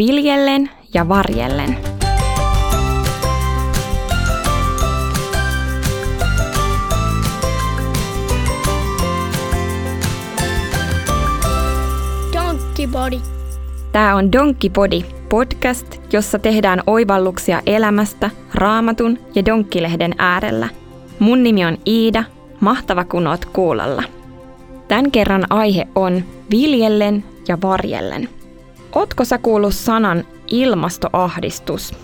Viljellen ja varjellen. Donkey Body. Tämä on Donkey Body podcast, jossa tehdään oivalluksia elämästä raamatun ja donkkilehden äärellä. Mun nimi on Iida, mahtava kun oot kuulolla. Tämän kerran aihe on viljellen ja varjellen. Ootko sä kuullut sanan ilmastoahdistus?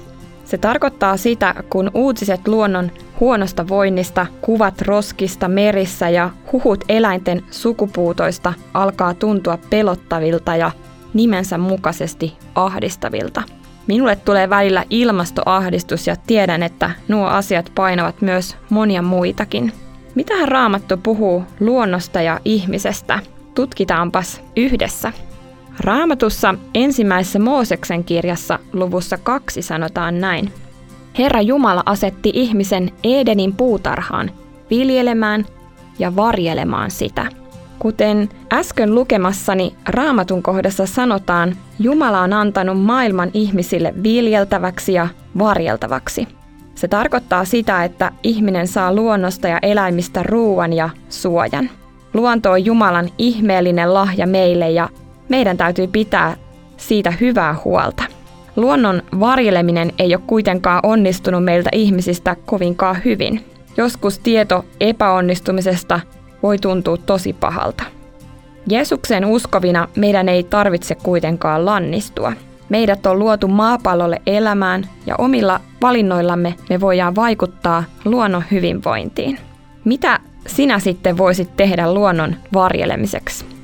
Se tarkoittaa sitä, kun uutiset luonnon huonosta voinnista, kuvat roskista merissä ja huhut eläinten sukupuutoista alkaa tuntua pelottavilta ja nimensä mukaisesti ahdistavilta. Minulle tulee välillä ilmastoahdistus ja tiedän, että nuo asiat painavat myös monia muitakin. Mitähän Raamattu puhuu luonnosta ja ihmisestä? Tutkitaanpas yhdessä. Raamatussa ensimmäisessä Mooseksen kirjassa luvussa kaksi sanotaan näin. Herra Jumala asetti ihmisen Edenin puutarhaan viljelemään ja varjelemaan sitä. Kuten äsken lukemassani raamatun kohdassa sanotaan, Jumala on antanut maailman ihmisille viljeltäväksi ja varjeltavaksi. Se tarkoittaa sitä, että ihminen saa luonnosta ja eläimistä ruuan ja suojan. Luonto on Jumalan ihmeellinen lahja meille ja meidän täytyy pitää siitä hyvää huolta. Luonnon varjeleminen ei ole kuitenkaan onnistunut meiltä ihmisistä kovinkaan hyvin. Joskus tieto epäonnistumisesta voi tuntua tosi pahalta. Jeesuksen uskovina meidän ei tarvitse kuitenkaan lannistua. Meidät on luotu maapallolle elämään ja omilla valinnoillamme me voidaan vaikuttaa luonnon hyvinvointiin. Mitä sinä sitten voisit tehdä luonnon varjelemiseksi?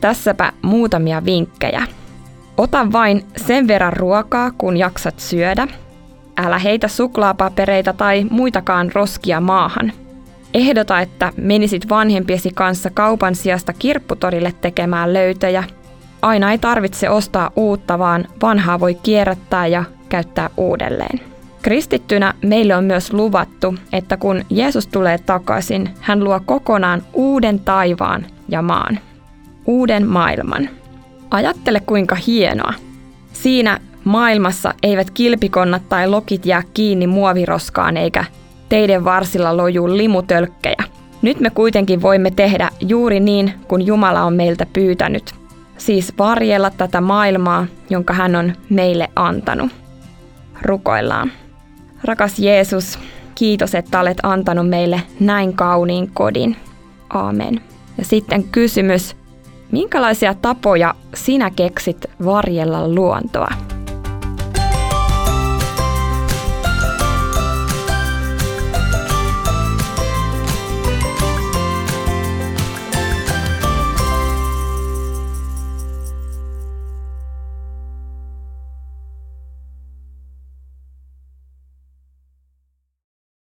Tässäpä muutamia vinkkejä. Ota vain sen verran ruokaa, kun jaksat syödä. Älä heitä suklaapapereita tai muitakaan roskia maahan. Ehdota, että menisit vanhempiesi kanssa kaupan sijasta kirpputorille tekemään löytöjä. Aina ei tarvitse ostaa uutta, vaan vanhaa voi kierrättää ja käyttää uudelleen. Kristittynä meille on myös luvattu, että kun Jeesus tulee takaisin, hän luo kokonaan uuden taivaan ja maan. Uuden maailman. Ajattele kuinka hienoa. Siinä maailmassa eivät kilpikonnat tai lokit jää kiinni muoviroskaan eikä teiden varsilla lojuu limutölkkejä. Nyt me kuitenkin voimme tehdä juuri niin, kuin Jumala on meiltä pyytänyt. Siis varjella tätä maailmaa, jonka hän on meille antanut. Rukoillaan. Rakas Jeesus, kiitos, että olet antanut meille näin kauniin kodin. Aamen. Ja sitten kysymys, minkälaisia tapoja sinä keksit varjella luontoa?